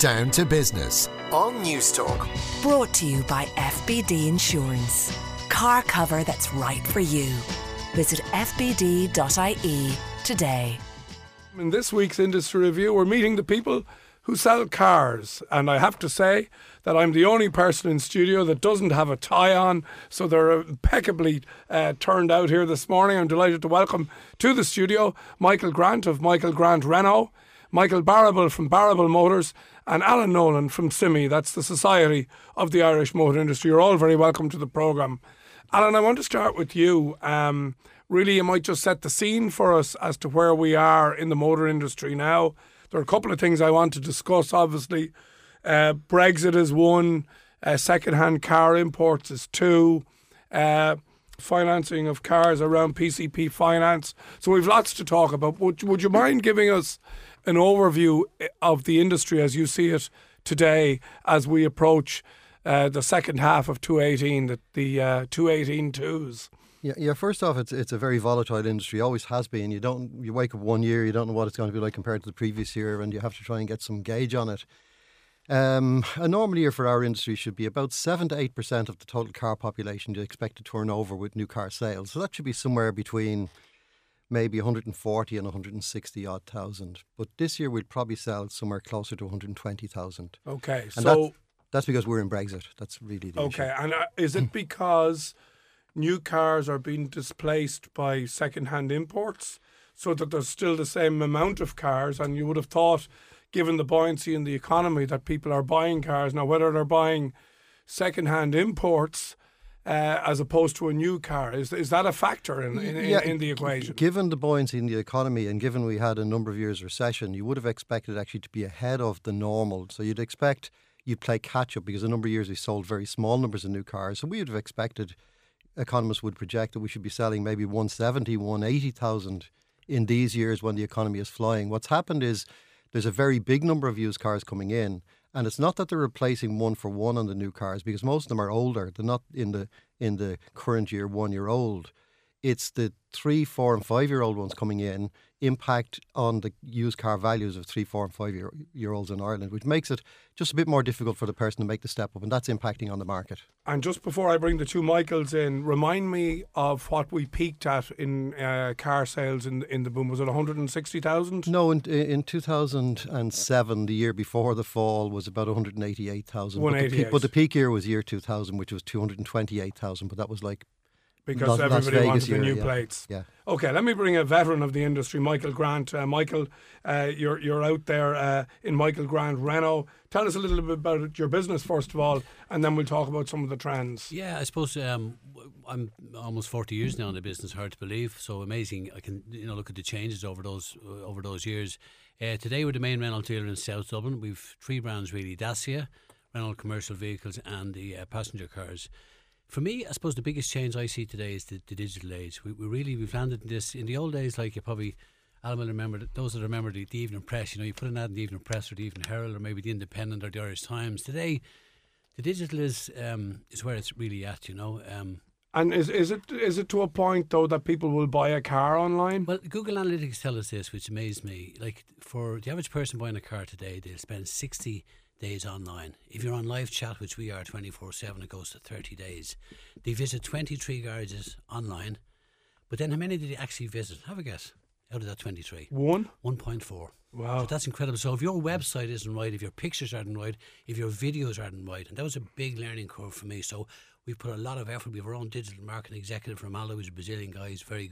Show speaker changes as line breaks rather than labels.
Down to Business on Newstalk.
Brought to you by FBD Insurance. Car cover that's right for you. Visit fbd.ie today.
In this week's industry review, we're meeting the people who sell cars. And I have to say that I'm the only person in studio that doesn't have a tie on. So they're impeccably uh, turned out here this morning. I'm delighted to welcome to the studio Michael Grant of Michael Grant Renault, Michael Barrable from Barrable Motors, and Alan Nolan from SIMI. That's the Society of the Irish Motor Industry. You're all very welcome to the programme. Alan, I want to start with you. Um, really, you might just set the scene for us as to where we are in the motor industry now. There are a couple of things I want to discuss, obviously. Uh, Brexit is one, uh, second-hand car imports is two, uh, financing of cars around PCP finance. So we've lots to talk about. Would, would you mind giving us an overview of the industry as you see it today as we approach uh, the second half of 218, the, the uh, 218 twos?
Yeah, yeah. First off, it's it's a very volatile industry. Always has been. You don't you wake up one year, you don't know what it's going to be like compared to the previous year, and you have to try and get some gauge on it. Um, a normal year for our industry should be about seven to eight percent of the total car population you expect to turn over with new car sales. So that should be somewhere between maybe 140 and 160 odd thousand. But this year we'll probably sell somewhere closer to 120,000.
Okay,
And
so
that's, that's because we're in Brexit. That's really the issue.
okay, and uh, is it because new cars are being displaced by second-hand imports, so that there's still the same amount of cars? And you would have thought, given the buoyancy in the economy, that people are buying cars now. Whether they're buying second-hand imports. Uh, as opposed to a new car, is is that a factor in in,
Yeah,
in, in the equation?
Given the buoyancy in the economy and given we had a number of years recession, you would have expected actually to be ahead of the normal. So you'd expect you'd play catch up because a number of years we sold very small numbers of new cars. So we would have expected economists would project that we should be selling maybe 170, 180,000 in these years when the economy is flying. What's happened is there's a very big number of used cars coming in. And it's not that they're replacing one for one on the new cars because most of them are older. They're not in the in the current year one year old. It's the three, four, and five year old ones coming in impact on the used car values of three, four, and five year, year olds in Ireland, which makes it just a bit more difficult for the person to make the step up, and that's impacting on the market.
And just before I bring the two Michaels in, remind me of what we peaked at in uh, car sales in in the boom. Was it one hundred and sixty thousand?
No, in in 2007, the year before the fall, was about 188,000. But the, peak,
188.
but the peak year was year 2000, which was 228,000. But that was like
because
Las- Las
everybody
Vegas
wanted the
year,
new
yeah.
plates.
yeah.
Okay, let me bring a veteran of the industry, Michael Grant. Uh, Michael, uh, you're you're out there uh, in Michael Grant Renault. Tell us a little bit about your business first of all, and then we'll talk about some of the trends.
Yeah, I suppose um, w- I'm almost forty years now in the business. Hard to believe. So amazing. I can you know look at the changes over those uh, over those years. Uh, today we're the main Renault dealer in South Dublin. We've three brands really: Dacia, Renault commercial vehicles, and the uh, passenger cars. For me, I suppose the biggest change I see today is the, the digital age. We, we really we've landed in this. In the old days, like you probably. Alan will remember that those that remember the, the Evening Press. You know, you put an ad in the Evening Press or the Evening Herald or maybe the Independent or the Irish Times. Today, the digital is um, is where it's really at. You know, um,
And is is it is it to a point though that people will buy a car online?
Well, Google Analytics tell us this, which amazed me. Like for the average person buying a car today, they'll spend sixty days online. If you're on live chat, which we are twenty four seven, it goes to thirty days. They visit twenty three garages online, but then how many did they actually visit? Have a guess. Out of that twenty three.
One.
1.4.
Wow.
So that's incredible. So if your website isn't right, if your pictures aren't right, if your videos aren't right, and that was a big learning curve for me. So we've put a lot of effort. We have our own digital marketing executive from Malo, who's a Brazilian guy. He's very good.